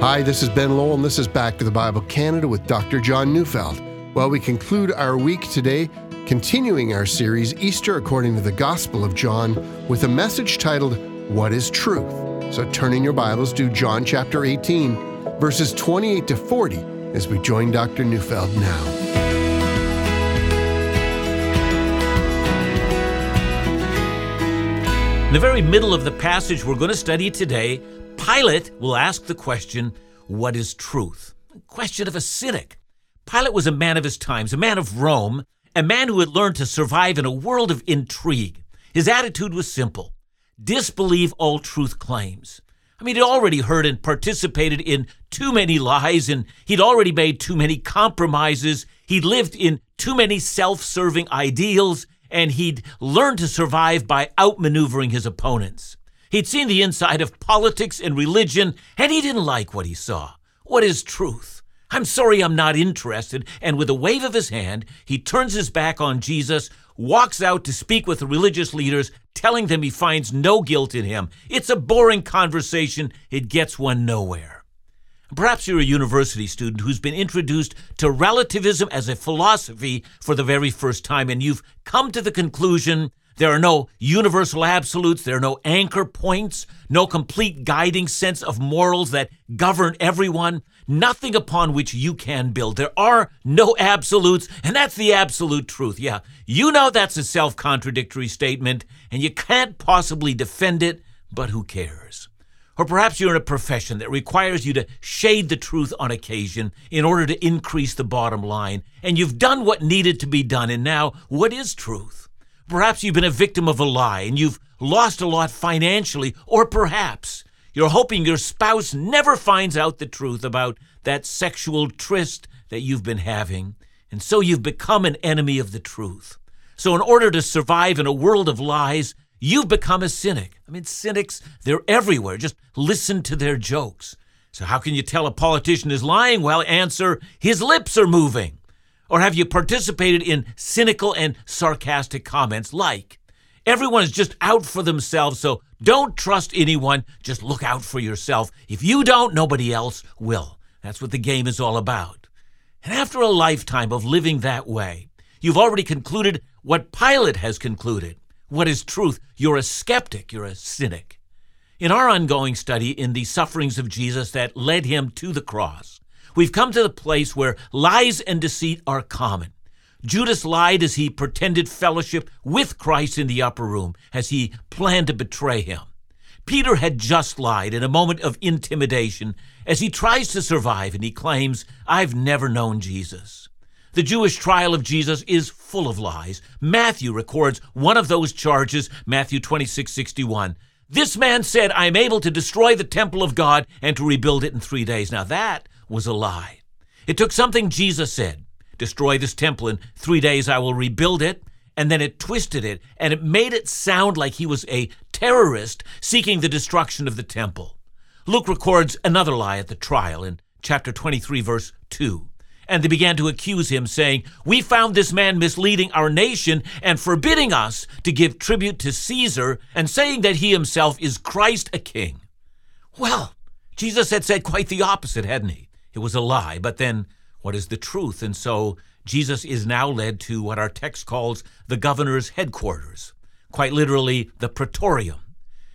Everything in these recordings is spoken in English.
Hi, this is Ben Lowell, and this is Back to the Bible Canada with Dr. John Neufeld. Well, we conclude our week today, continuing our series, Easter according to the Gospel of John, with a message titled, What is Truth? So turn in your Bibles to John chapter 18, verses 28 to 40, as we join Dr. Neufeld now. The very middle of the passage we're going to study today, Pilate will ask the question, What is truth? A question of a cynic. Pilate was a man of his times, a man of Rome, a man who had learned to survive in a world of intrigue. His attitude was simple disbelieve all truth claims. I mean, he'd already heard and participated in too many lies, and he'd already made too many compromises. He'd lived in too many self serving ideals, and he'd learned to survive by outmaneuvering his opponents. He'd seen the inside of politics and religion, and he didn't like what he saw. What is truth? I'm sorry I'm not interested. And with a wave of his hand, he turns his back on Jesus, walks out to speak with the religious leaders, telling them he finds no guilt in him. It's a boring conversation, it gets one nowhere. Perhaps you're a university student who's been introduced to relativism as a philosophy for the very first time, and you've come to the conclusion there are no universal absolutes. There are no anchor points, no complete guiding sense of morals that govern everyone, nothing upon which you can build. There are no absolutes, and that's the absolute truth. Yeah, you know that's a self contradictory statement, and you can't possibly defend it, but who cares? Or perhaps you're in a profession that requires you to shade the truth on occasion in order to increase the bottom line, and you've done what needed to be done, and now what is truth? Perhaps you've been a victim of a lie and you've lost a lot financially, or perhaps you're hoping your spouse never finds out the truth about that sexual tryst that you've been having, and so you've become an enemy of the truth. So, in order to survive in a world of lies, you've become a cynic. I mean, cynics, they're everywhere. Just listen to their jokes. So, how can you tell a politician is lying? Well, answer his lips are moving. Or have you participated in cynical and sarcastic comments like, everyone is just out for themselves, so don't trust anyone, just look out for yourself. If you don't, nobody else will. That's what the game is all about. And after a lifetime of living that way, you've already concluded what Pilate has concluded. What is truth? You're a skeptic, you're a cynic. In our ongoing study in the sufferings of Jesus that led him to the cross, We've come to the place where lies and deceit are common. Judas lied as he pretended fellowship with Christ in the upper room, as he planned to betray him. Peter had just lied in a moment of intimidation as he tries to survive and he claims, I've never known Jesus. The Jewish trial of Jesus is full of lies. Matthew records one of those charges, Matthew 26 61. This man said, I am able to destroy the temple of God and to rebuild it in three days. Now that was a lie. It took something Jesus said destroy this temple in three days, I will rebuild it. And then it twisted it and it made it sound like he was a terrorist seeking the destruction of the temple. Luke records another lie at the trial in chapter 23, verse 2. And they began to accuse him, saying, We found this man misleading our nation and forbidding us to give tribute to Caesar, and saying that he himself is Christ a king. Well, Jesus had said quite the opposite, hadn't he? It was a lie. But then, what is the truth? And so Jesus is now led to what our text calls the governor's headquarters, quite literally the praetorium.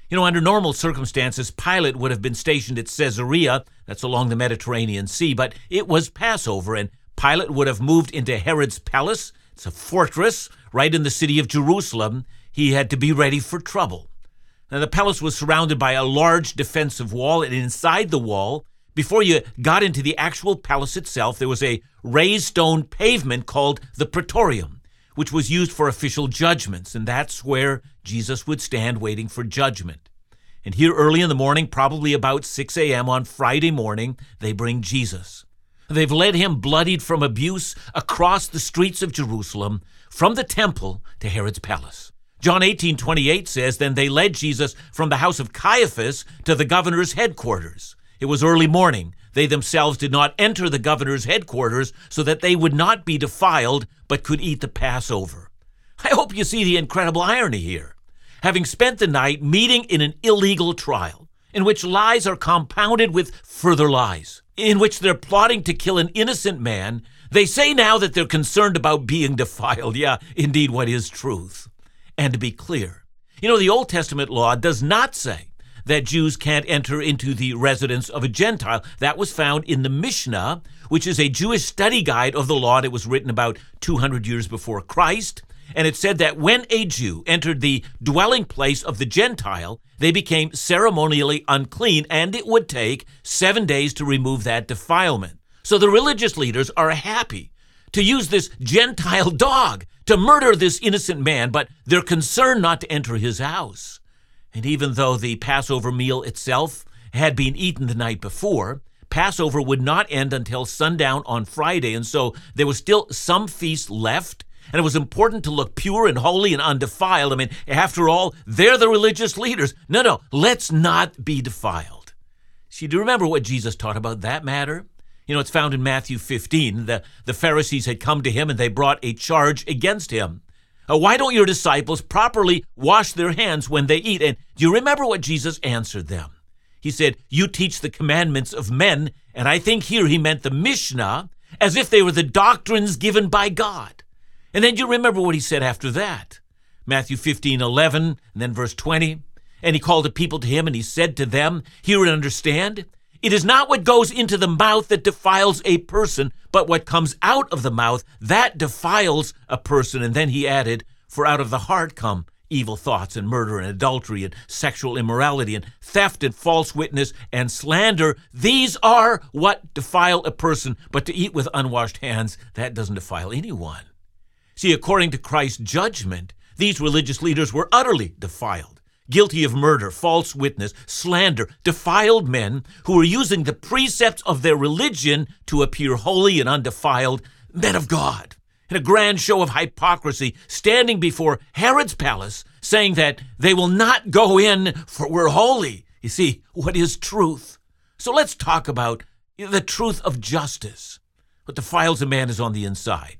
You know, under normal circumstances, Pilate would have been stationed at Caesarea, that's along the Mediterranean Sea, but it was Passover, and Pilate would have moved into Herod's palace. It's a fortress right in the city of Jerusalem. He had to be ready for trouble. Now, the palace was surrounded by a large defensive wall, and inside the wall before you got into the actual palace itself, there was a raised stone pavement called the Praetorium, which was used for official judgments, and that's where Jesus would stand waiting for judgment. And here early in the morning, probably about 6 a.m. on Friday morning, they bring Jesus. They've led him bloodied from abuse across the streets of Jerusalem, from the temple to Herod's palace. John 18, 28 says, Then they led Jesus from the house of Caiaphas to the governor's headquarters. It was early morning. They themselves did not enter the governor's headquarters so that they would not be defiled, but could eat the Passover. I hope you see the incredible irony here. Having spent the night meeting in an illegal trial, in which lies are compounded with further lies, in which they're plotting to kill an innocent man. They say now that they're concerned about being defiled. Yeah, indeed, what is truth? And to be clear, you know, the Old Testament law does not say that Jews can't enter into the residence of a Gentile. That was found in the Mishnah, which is a Jewish study guide of the law that was written about 200 years before Christ. And it said that when a Jew entered the dwelling place of the Gentile, they became ceremonially unclean, and it would take seven days to remove that defilement. So the religious leaders are happy to use this Gentile dog to murder this innocent man, but they're concerned not to enter his house. And even though the Passover meal itself had been eaten the night before, Passover would not end until sundown on Friday, and so there was still some feast left and it was important to look pure and holy and undefiled. I mean, after all, they're the religious leaders. No, no, let's not be defiled. See, do you remember what Jesus taught about that matter? You know, it's found in Matthew 15. The, the Pharisees had come to him and they brought a charge against him. Uh, why don't your disciples properly wash their hands when they eat? And do you remember what Jesus answered them? He said, You teach the commandments of men, and I think here he meant the Mishnah, as if they were the doctrines given by God. And then you remember what he said after that. Matthew 15, 11, and then verse 20. And he called the people to him, and he said to them, Hear and understand. It is not what goes into the mouth that defiles a person, but what comes out of the mouth that defiles a person. And then he added, For out of the heart come evil thoughts and murder and adultery and sexual immorality and theft and false witness and slander. These are what defile a person, but to eat with unwashed hands, that doesn't defile anyone. See, according to Christ's judgment, these religious leaders were utterly defiled, guilty of murder, false witness, slander, defiled men who were using the precepts of their religion to appear holy and undefiled men of God. In a grand show of hypocrisy, standing before Herod's palace, saying that they will not go in for we're holy. You see, what is truth? So let's talk about the truth of justice. What defiles a man is on the inside.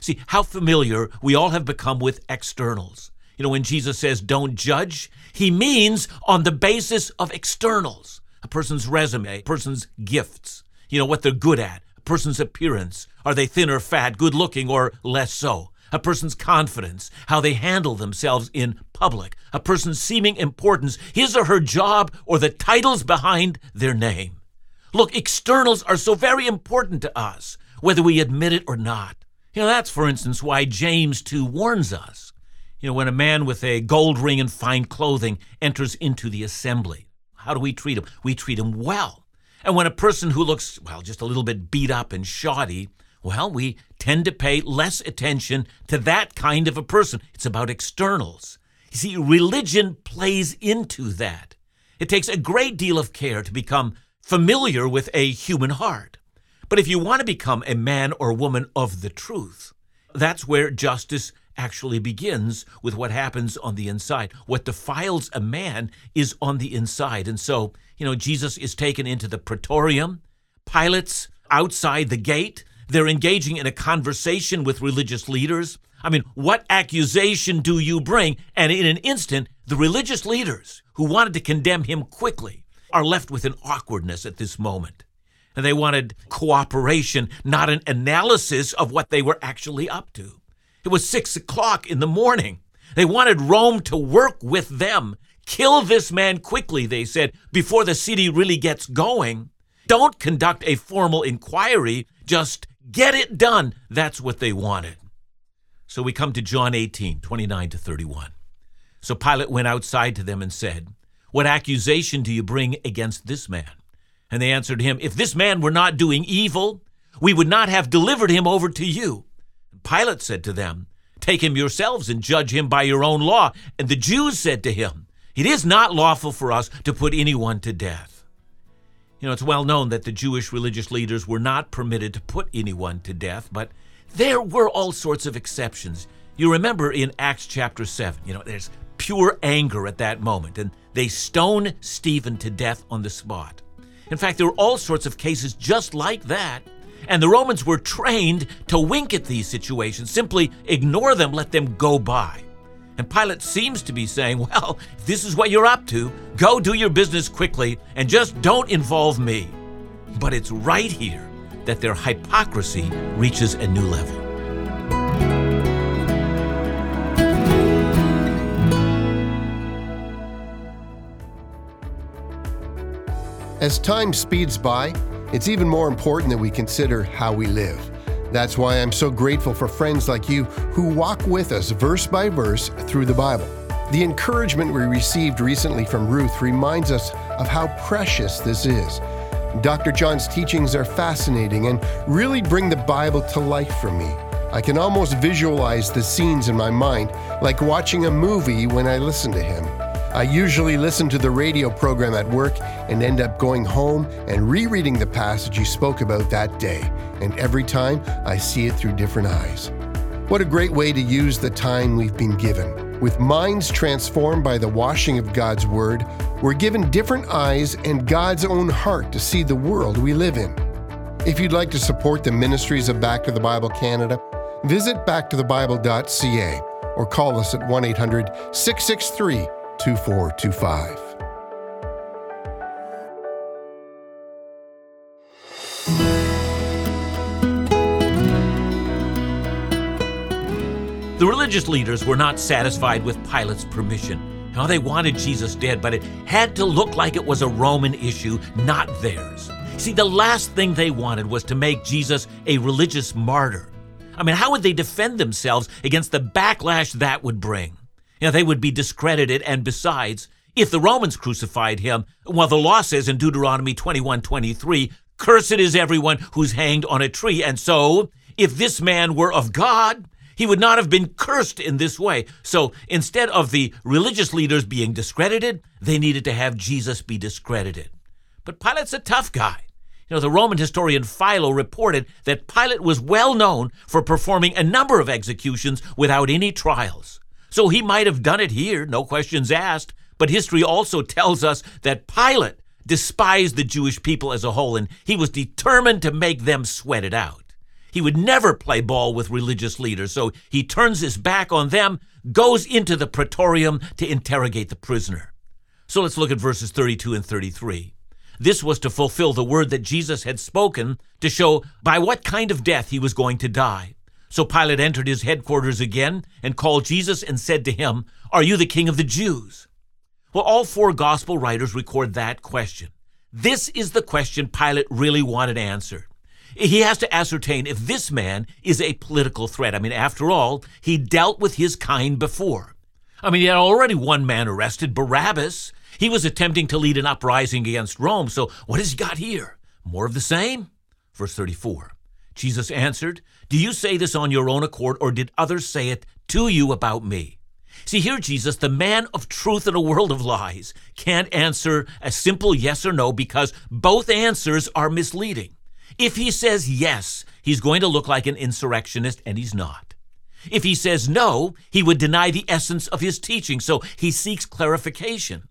See how familiar we all have become with externals. You know, when Jesus says don't judge, he means on the basis of externals a person's resume, a person's gifts, you know, what they're good at, a person's appearance. Are they thin or fat, good looking or less so? A person's confidence, how they handle themselves in public, a person's seeming importance, his or her job, or the titles behind their name. Look, externals are so very important to us, whether we admit it or not. You know, that's, for instance, why James 2 warns us. You know, when a man with a gold ring and fine clothing enters into the assembly, how do we treat him? We treat him well. And when a person who looks, well, just a little bit beat up and shoddy, well, we tend to pay less attention to that kind of a person. It's about externals. You see, religion plays into that. It takes a great deal of care to become familiar with a human heart. But if you want to become a man or woman of the truth, that's where justice actually begins with what happens on the inside. What defiles a man is on the inside. And so, you know, Jesus is taken into the praetorium. Pilate's outside the gate. They're engaging in a conversation with religious leaders. I mean, what accusation do you bring? And in an instant, the religious leaders who wanted to condemn him quickly are left with an awkwardness at this moment and they wanted cooperation, not an analysis of what they were actually up to. It was six o'clock in the morning. They wanted Rome to work with them. Kill this man quickly, they said, before the city really gets going. Don't conduct a formal inquiry, just get it done. That's what they wanted. So we come to John 18, 29 to 31. So Pilate went outside to them and said, What accusation do you bring against this man? And they answered him, If this man were not doing evil, we would not have delivered him over to you. Pilate said to them, Take him yourselves and judge him by your own law. And the Jews said to him, It is not lawful for us to put anyone to death. You know, it's well known that the Jewish religious leaders were not permitted to put anyone to death, but there were all sorts of exceptions. You remember in Acts chapter 7, you know, there's pure anger at that moment, and they stone Stephen to death on the spot. In fact, there were all sorts of cases just like that. And the Romans were trained to wink at these situations, simply ignore them, let them go by. And Pilate seems to be saying, Well, if this is what you're up to, go do your business quickly and just don't involve me. But it's right here that their hypocrisy reaches a new level. As time speeds by, it's even more important that we consider how we live. That's why I'm so grateful for friends like you who walk with us verse by verse through the Bible. The encouragement we received recently from Ruth reminds us of how precious this is. Dr. John's teachings are fascinating and really bring the Bible to life for me. I can almost visualize the scenes in my mind, like watching a movie when I listen to him. I usually listen to the radio program at work and end up going home and rereading the passage you spoke about that day, and every time I see it through different eyes. What a great way to use the time we've been given. With minds transformed by the washing of God's Word, we're given different eyes and God's own heart to see the world we live in. If you'd like to support the ministries of Back to the Bible Canada, visit backtothebible.ca or call us at 1 800 663 2425. The religious leaders were not satisfied with Pilate's permission. Now, they wanted Jesus dead, but it had to look like it was a Roman issue, not theirs. See, the last thing they wanted was to make Jesus a religious martyr. I mean, how would they defend themselves against the backlash that would bring? You know, they would be discredited, and besides, if the Romans crucified him, well, the law says in Deuteronomy 21 23, Cursed is everyone who's hanged on a tree. And so, if this man were of God, he would not have been cursed in this way. So instead of the religious leaders being discredited, they needed to have Jesus be discredited. But Pilate's a tough guy. You know, the Roman historian Philo reported that Pilate was well known for performing a number of executions without any trials. So he might have done it here, no questions asked. But history also tells us that Pilate despised the Jewish people as a whole, and he was determined to make them sweat it out. He would never play ball with religious leaders, so he turns his back on them, goes into the praetorium to interrogate the prisoner. So let's look at verses 32 and 33. This was to fulfill the word that Jesus had spoken to show by what kind of death he was going to die. So Pilate entered his headquarters again and called Jesus and said to him, Are you the king of the Jews? Well, all four gospel writers record that question. This is the question Pilate really wanted answered. He has to ascertain if this man is a political threat. I mean, after all, he dealt with his kind before. I mean, he had already one man arrested, Barabbas. He was attempting to lead an uprising against Rome. So, what has he got here? More of the same? Verse 34. Jesus answered, Do you say this on your own accord, or did others say it to you about me? See, here, Jesus, the man of truth in a world of lies, can't answer a simple yes or no because both answers are misleading. If he says yes, he's going to look like an insurrectionist, and he's not. If he says no, he would deny the essence of his teaching, so he seeks clarification.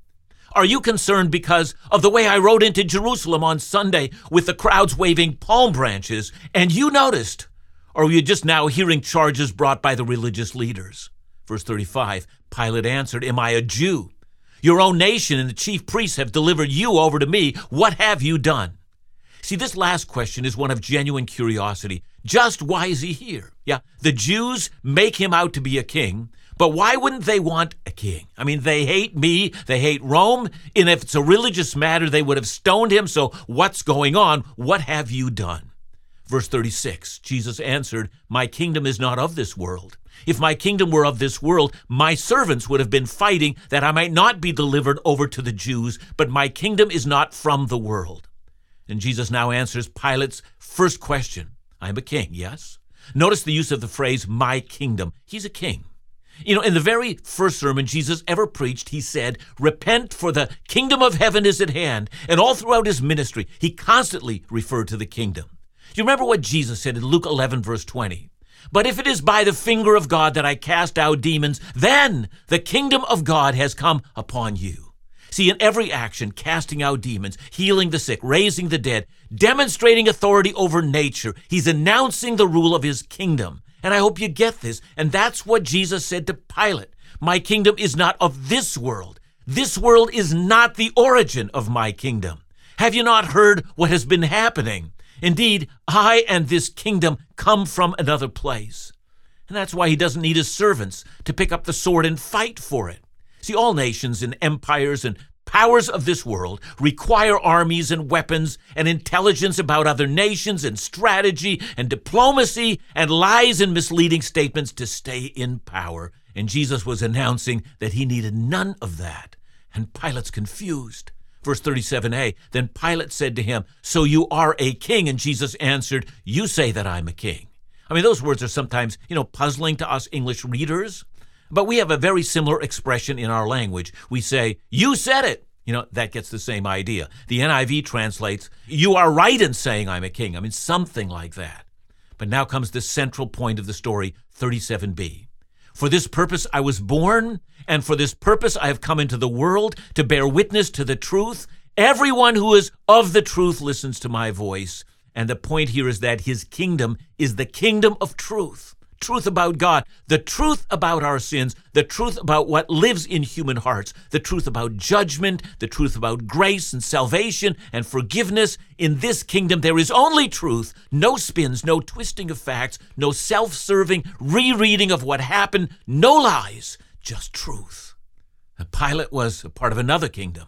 Are you concerned because of the way I rode into Jerusalem on Sunday with the crowds waving palm branches and you noticed? Or were you just now hearing charges brought by the religious leaders? Verse 35 Pilate answered, Am I a Jew? Your own nation and the chief priests have delivered you over to me. What have you done? See, this last question is one of genuine curiosity. Just why is he here? Yeah, the Jews make him out to be a king, but why wouldn't they want a king? I mean, they hate me, they hate Rome, and if it's a religious matter, they would have stoned him. So what's going on? What have you done? Verse 36 Jesus answered, My kingdom is not of this world. If my kingdom were of this world, my servants would have been fighting that I might not be delivered over to the Jews, but my kingdom is not from the world. And Jesus now answers Pilate's first question I am a king, yes? Notice the use of the phrase, my kingdom. He's a king. You know, in the very first sermon Jesus ever preached, he said, Repent, for the kingdom of heaven is at hand. And all throughout his ministry, he constantly referred to the kingdom. You remember what Jesus said in Luke 11, verse 20? But if it is by the finger of God that I cast out demons, then the kingdom of God has come upon you. See, in every action, casting out demons, healing the sick, raising the dead, demonstrating authority over nature, he's announcing the rule of his kingdom. And I hope you get this. And that's what Jesus said to Pilate. My kingdom is not of this world. This world is not the origin of my kingdom. Have you not heard what has been happening? Indeed, I and this kingdom come from another place. And that's why he doesn't need his servants to pick up the sword and fight for it. See, all nations and empires and powers of this world require armies and weapons and intelligence about other nations and strategy and diplomacy and lies and misleading statements to stay in power. And Jesus was announcing that he needed none of that. And Pilate's confused. Verse 37a Then Pilate said to him, So you are a king? And Jesus answered, You say that I'm a king. I mean, those words are sometimes, you know, puzzling to us English readers. But we have a very similar expression in our language. We say, You said it. You know, that gets the same idea. The NIV translates, You are right in saying I'm a king. I mean, something like that. But now comes the central point of the story, 37b. For this purpose I was born, and for this purpose I have come into the world to bear witness to the truth. Everyone who is of the truth listens to my voice. And the point here is that his kingdom is the kingdom of truth truth about God, the truth about our sins, the truth about what lives in human hearts, the truth about judgment, the truth about grace and salvation and forgiveness. In this kingdom, there is only truth, no spins, no twisting of facts, no self serving rereading of what happened, no lies, just truth. Pilate was a part of another kingdom.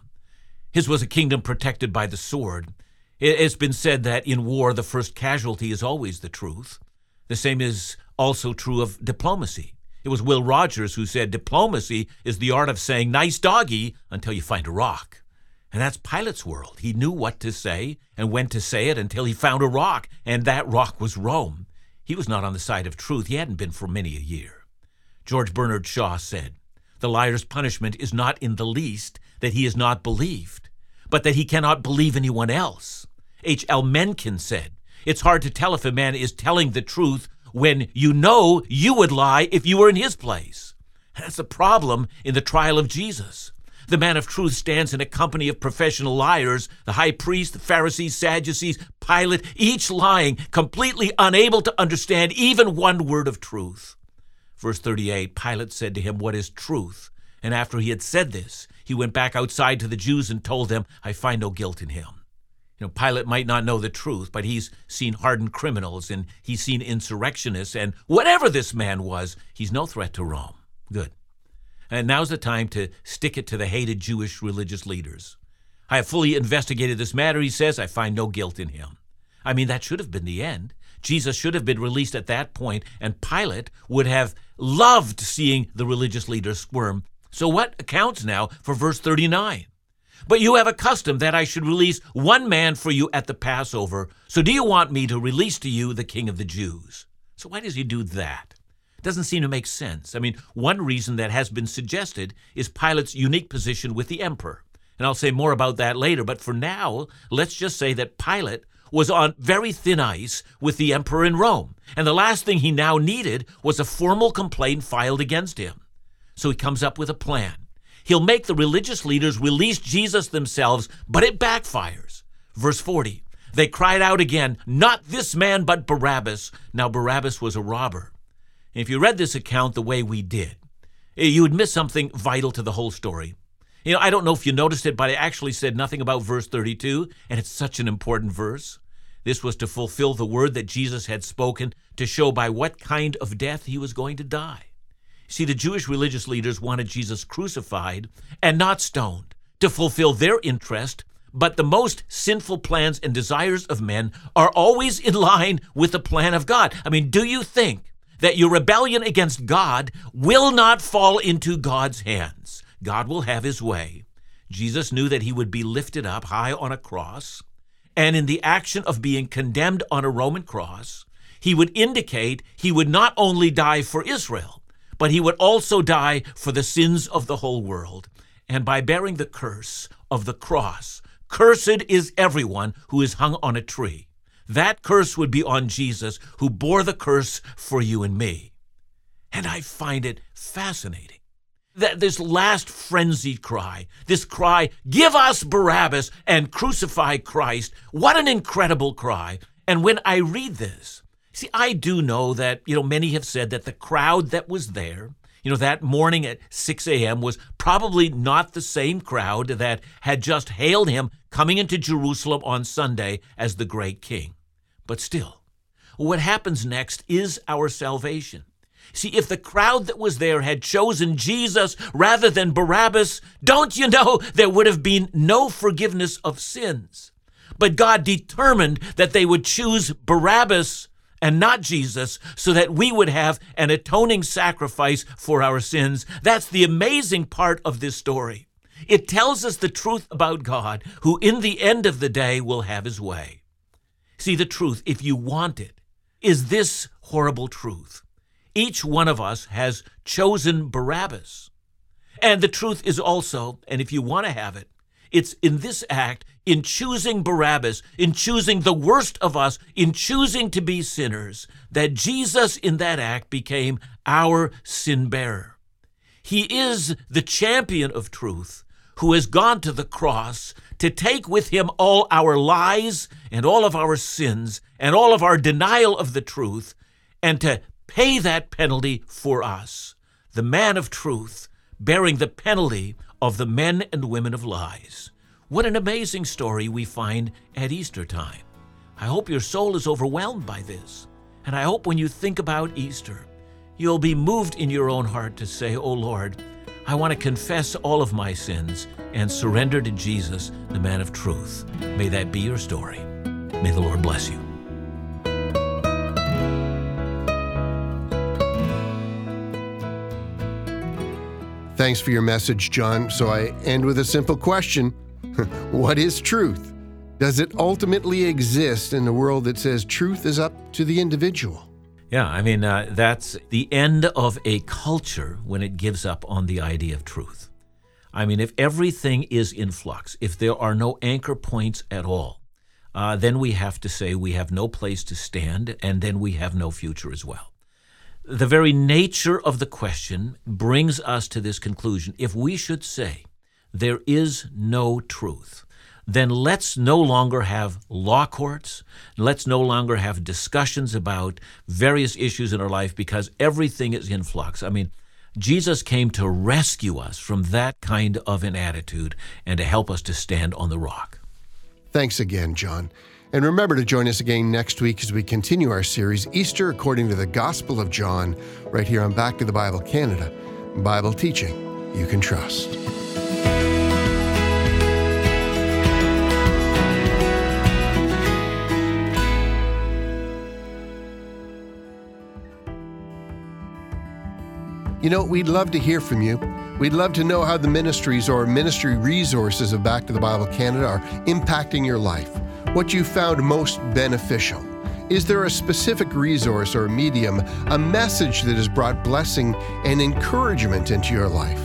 His was a kingdom protected by the sword. It's been said that in war, the first casualty is always the truth. The same is also true of diplomacy. It was Will Rogers who said diplomacy is the art of saying nice doggy until you find a rock. And that's Pilate's world. He knew what to say and when to say it until he found a rock, and that rock was Rome. He was not on the side of truth. He hadn't been for many a year. George Bernard Shaw said, The liar's punishment is not in the least that he is not believed, but that he cannot believe anyone else. H. L. Mencken said, It's hard to tell if a man is telling the truth when you know you would lie if you were in his place. That's the problem in the trial of Jesus. The man of truth stands in a company of professional liars, the high priest, the Pharisees, Sadducees, Pilate, each lying, completely unable to understand even one word of truth. Verse 38 Pilate said to him, What is truth? And after he had said this, he went back outside to the Jews and told them, I find no guilt in him. Know, Pilate might not know the truth, but he's seen hardened criminals and he's seen insurrectionists, and whatever this man was, he's no threat to Rome. Good. And now's the time to stick it to the hated Jewish religious leaders. I have fully investigated this matter, he says. I find no guilt in him. I mean, that should have been the end. Jesus should have been released at that point, and Pilate would have loved seeing the religious leaders squirm. So, what accounts now for verse 39? But you have a custom that I should release one man for you at the Passover. So do you want me to release to you the king of the Jews? So why does he do that? Doesn't seem to make sense. I mean, one reason that has been suggested is Pilate's unique position with the emperor. And I'll say more about that later, but for now, let's just say that Pilate was on very thin ice with the emperor in Rome. And the last thing he now needed was a formal complaint filed against him. So he comes up with a plan. He'll make the religious leaders release Jesus themselves, but it backfires. Verse 40 They cried out again, Not this man, but Barabbas. Now, Barabbas was a robber. if you read this account the way we did, eh, you would miss something vital to the whole story. You know, I don't know if you noticed it, but I actually said nothing about verse 32, and it's such an important verse. This was to fulfill the word that Jesus had spoken to show by what kind of death he was going to die. See, the Jewish religious leaders wanted Jesus crucified and not stoned to fulfill their interest, but the most sinful plans and desires of men are always in line with the plan of God. I mean, do you think that your rebellion against God will not fall into God's hands? God will have his way. Jesus knew that he would be lifted up high on a cross, and in the action of being condemned on a Roman cross, he would indicate he would not only die for Israel, but he would also die for the sins of the whole world. And by bearing the curse of the cross, cursed is everyone who is hung on a tree. That curse would be on Jesus, who bore the curse for you and me. And I find it fascinating that this last frenzied cry, this cry, give us Barabbas and crucify Christ, what an incredible cry. And when I read this, See, I do know that, you know, many have said that the crowd that was there You know, that morning at 6 a.m. was probably not the same crowd that had just hailed him coming into Jerusalem on Sunday as the great king. But still, what happens next is our salvation. See, if the crowd that was there had chosen Jesus rather than Barabbas, don't you know there would have been no forgiveness of sins? But God determined that they would choose Barabbas and not Jesus so that we would have an atoning sacrifice for our sins. That's the amazing part of this story. It tells us the truth about God, who in the end of the day will have his way. See, the truth, if you want it, is this horrible truth. Each one of us has chosen Barabbas. And the truth is also, and if you want to have it, it's in this act, in choosing Barabbas, in choosing the worst of us, in choosing to be sinners, that Jesus in that act became our sin bearer. He is the champion of truth who has gone to the cross to take with him all our lies and all of our sins and all of our denial of the truth and to pay that penalty for us. The man of truth bearing the penalty of the men and women of lies. What an amazing story we find at Easter time. I hope your soul is overwhelmed by this. And I hope when you think about Easter, you'll be moved in your own heart to say, Oh Lord, I want to confess all of my sins and surrender to Jesus, the man of truth. May that be your story. May the Lord bless you. Thanks for your message, John. So I end with a simple question what is truth? Does it ultimately exist in a world that says truth is up to the individual? Yeah, I mean, uh, that's the end of a culture when it gives up on the idea of truth. I mean, if everything is in flux, if there are no anchor points at all, uh, then we have to say we have no place to stand, and then we have no future as well. The very nature of the question brings us to this conclusion. If we should say there is no truth, then let's no longer have law courts. Let's no longer have discussions about various issues in our life because everything is in flux. I mean, Jesus came to rescue us from that kind of an attitude and to help us to stand on the rock. Thanks again, John. And remember to join us again next week as we continue our series, Easter according to the Gospel of John, right here on Back to the Bible Canada. Bible teaching you can trust. You know, we'd love to hear from you. We'd love to know how the ministries or ministry resources of Back to the Bible Canada are impacting your life, what you found most beneficial. Is there a specific resource or medium, a message that has brought blessing and encouragement into your life?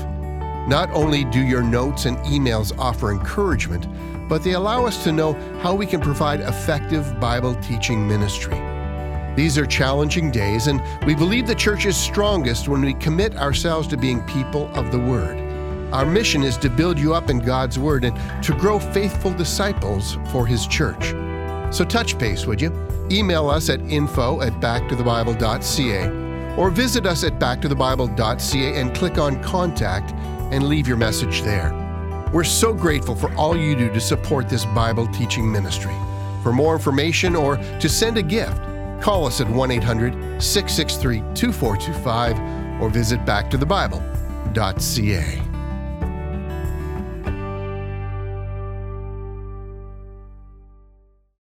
Not only do your notes and emails offer encouragement, but they allow us to know how we can provide effective Bible teaching ministry. These are challenging days, and we believe the church is strongest when we commit ourselves to being people of the Word. Our mission is to build you up in God's Word and to grow faithful disciples for His church. So touch base, would you? Email us at info at backtothebible.ca or visit us at backtothebible.ca and click on Contact and leave your message there. We're so grateful for all you do to support this Bible teaching ministry. For more information or to send a gift, Call us at 1 800 663 2425 or visit backtothebible.ca.